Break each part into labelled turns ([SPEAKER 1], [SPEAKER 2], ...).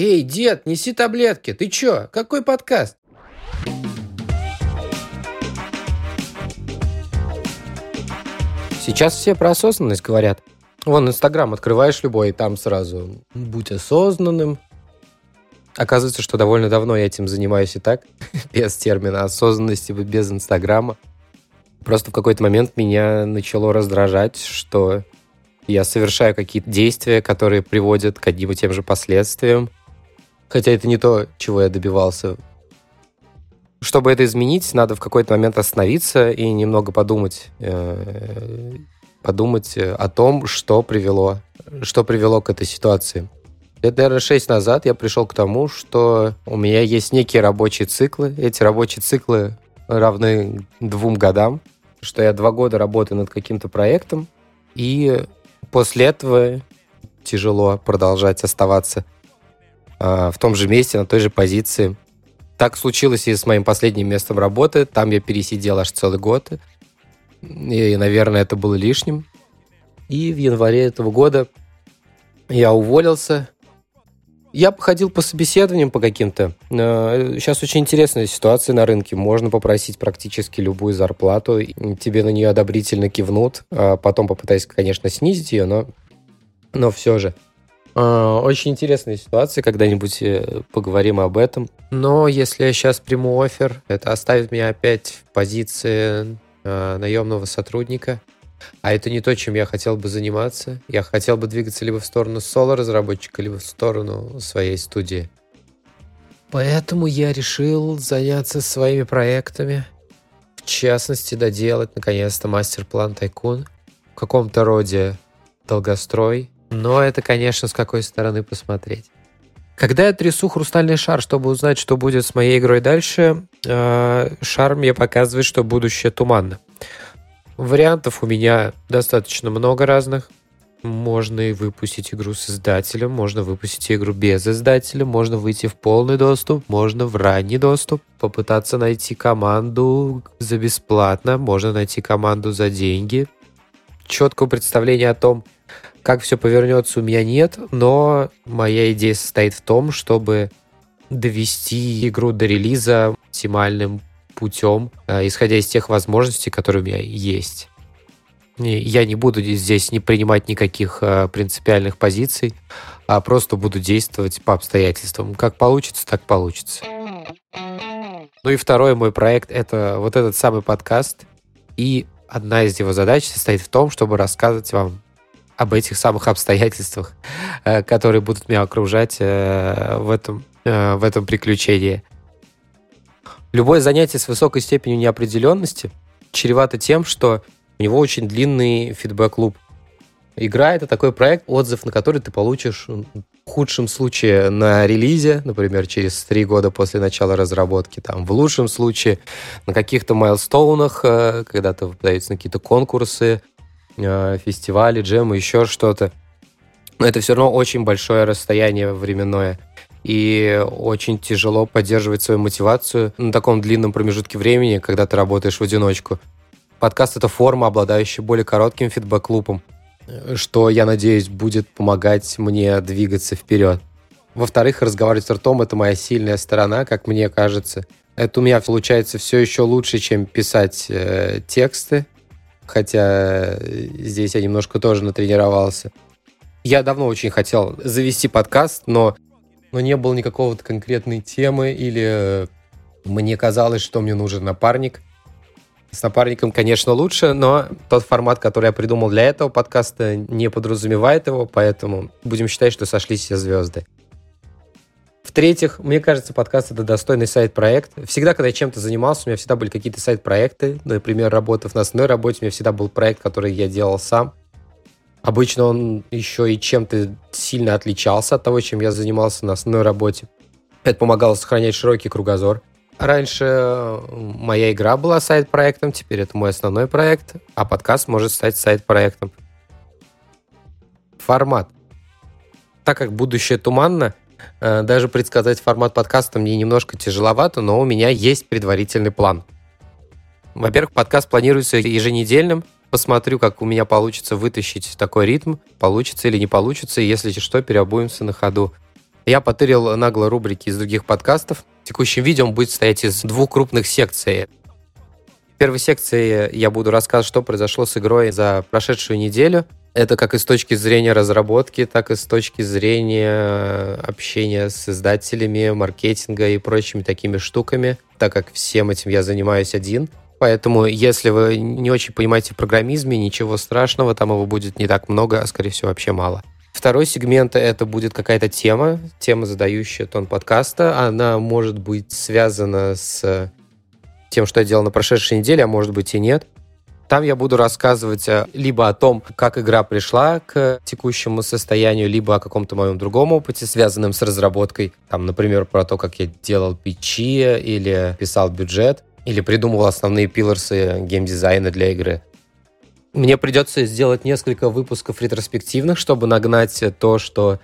[SPEAKER 1] Эй, дед, неси таблетки. Ты чё? Какой подкаст? Сейчас все про осознанность говорят. Вон, Инстаграм открываешь любой, и там сразу «Будь осознанным». Оказывается, что довольно давно я этим занимаюсь и так, без термина осознанности, без Инстаграма. Просто в какой-то момент меня начало раздражать, что я совершаю какие-то действия, которые приводят к одним и тем же последствиям. Хотя это не то, чего я добивался. Чтобы это изменить, надо в какой-то момент остановиться и немного подумать, э, подумать о том, что привело, что привело к этой ситуации. Лет, наверное, шесть назад я пришел к тому, что у меня есть некие рабочие циклы. Эти рабочие циклы равны двум годам, что я два года работаю над каким-то проектом, и после этого тяжело продолжать оставаться в том же месте, на той же позиции. Так случилось и с моим последним местом работы. Там я пересидел аж целый год. И, наверное, это было лишним. И в январе этого года я уволился. Я походил по собеседованиям по каким-то. Сейчас очень интересная ситуация на рынке. Можно попросить практически любую зарплату. Тебе на нее одобрительно кивнут. А потом попытаюсь, конечно, снизить ее, но, но все же. А, очень интересная ситуация, когда-нибудь э, поговорим об этом. Но если я сейчас приму офер, это оставит меня опять в позиции э, наемного сотрудника. А это не то, чем я хотел бы заниматься. Я хотел бы двигаться либо в сторону соло-разработчика, либо в сторону своей студии. Поэтому я решил заняться своими проектами. В частности, доделать наконец-то мастер-план Тайкун. В каком-то роде долгострой, но это, конечно, с какой стороны посмотреть. Когда я трясу хрустальный шар, чтобы узнать, что будет с моей игрой дальше, э, шар мне показывает, что будущее туманно. Вариантов у меня достаточно много разных. Можно и выпустить игру с издателем, можно выпустить игру без издателя, можно выйти в полный доступ, можно в ранний доступ, попытаться найти команду за бесплатно, можно найти команду за деньги. Четкого представления о том, как все повернется, у меня нет, но моя идея состоит в том, чтобы довести игру до релиза максимальным путем, э, исходя из тех возможностей, которые у меня есть. Я не буду здесь не принимать никаких э, принципиальных позиций, а просто буду действовать по обстоятельствам. Как получится, так получится. Ну и второй мой проект — это вот этот самый подкаст. И одна из его задач состоит в том, чтобы рассказывать вам об этих самых обстоятельствах, э, которые будут меня окружать э, в этом, э, в этом приключении. Любое занятие с высокой степенью неопределенности чревато тем, что у него очень длинный фидбэк-луп. Игра — это такой проект, отзыв на который ты получишь в худшем случае на релизе, например, через три года после начала разработки, там, в лучшем случае на каких-то майлстоунах, когда-то выдаются на какие-то конкурсы, фестивали, джемы, еще что-то. Но это все равно очень большое расстояние временное. И очень тяжело поддерживать свою мотивацию на таком длинном промежутке времени, когда ты работаешь в одиночку. Подкаст — это форма, обладающая более коротким фидбэк-лупом, что, я надеюсь, будет помогать мне двигаться вперед. Во-вторых, разговаривать с ртом — это моя сильная сторона, как мне кажется. Это у меня получается все еще лучше, чем писать э, тексты хотя здесь я немножко тоже натренировался. Я давно очень хотел завести подкаст, но, но не было никакого конкретной темы или э, мне казалось, что мне нужен напарник. С напарником, конечно, лучше, но тот формат, который я придумал для этого подкаста, не подразумевает его, поэтому будем считать, что сошлись все звезды. В-третьих, мне кажется, подкаст — это достойный сайт-проект. Всегда, когда я чем-то занимался, у меня всегда были какие-то сайт-проекты. Например, работав на основной работе, у меня всегда был проект, который я делал сам. Обычно он еще и чем-то сильно отличался от того, чем я занимался на основной работе. Это помогало сохранять широкий кругозор. Раньше моя игра была сайт-проектом, теперь это мой основной проект, а подкаст может стать сайт-проектом. Формат. Так как будущее туманно, даже предсказать формат подкаста мне немножко тяжеловато, но у меня есть предварительный план. Во-первых, подкаст планируется еженедельным. Посмотрю, как у меня получится вытащить такой ритм, получится или не получится, если что, переобуемся на ходу. Я потырил нагло рубрики из других подкастов. В текущем видео он будет стоять из двух крупных секций. В первой секции я буду рассказывать, что произошло с игрой за прошедшую неделю. Это как и с точки зрения разработки, так и с точки зрения общения с издателями, маркетинга и прочими такими штуками, так как всем этим я занимаюсь один. Поэтому, если вы не очень понимаете в программизме, ничего страшного, там его будет не так много, а, скорее всего, вообще мало. Второй сегмент — это будет какая-то тема, тема, задающая тон подкаста. Она может быть связана с тем, что я делал на прошедшей неделе, а может быть и нет. Там я буду рассказывать э, либо о том, как игра пришла к текущему состоянию, либо о каком-то моем другом опыте, связанном с разработкой. Там, например, про то, как я делал пичи или писал бюджет, или придумывал основные пилорсы геймдизайна для игры. Мне придется сделать несколько выпусков ретроспективных, чтобы нагнать то, что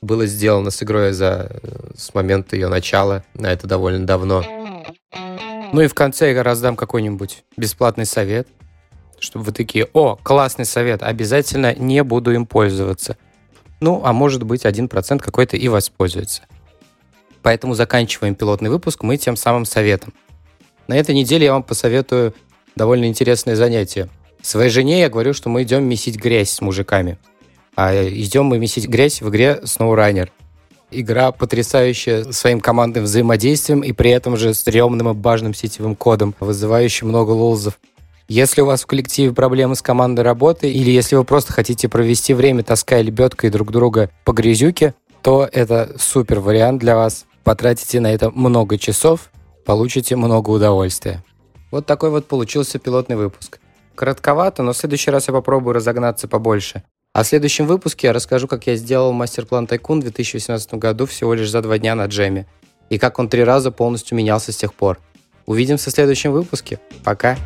[SPEAKER 1] было сделано с игрой за, э, с момента ее начала, а это довольно давно. Ну и в конце я раздам какой-нибудь бесплатный совет, чтобы вы такие, о, классный совет, обязательно не буду им пользоваться. Ну, а может быть, 1% какой-то и воспользуется. Поэтому заканчиваем пилотный выпуск мы тем самым советом. На этой неделе я вам посоветую довольно интересное занятие. Своей жене я говорю, что мы идем месить грязь с мужиками. А идем мы месить грязь в игре SnowRunner. Игра потрясающая своим командным взаимодействием и при этом же стрёмным и бажным сетевым кодом, вызывающим много лолзов. Если у вас в коллективе проблемы с командой работы, или если вы просто хотите провести время, таская лебедкой друг друга по грязюке, то это супер вариант для вас. Потратите на это много часов, получите много удовольствия. Вот такой вот получился пилотный выпуск. Коротковато, но в следующий раз я попробую разогнаться побольше. А в следующем выпуске я расскажу, как я сделал мастер-план Тайкун в 2018 году всего лишь за два дня на джеме. И как он три раза полностью менялся с тех пор. Увидимся в следующем выпуске. Пока!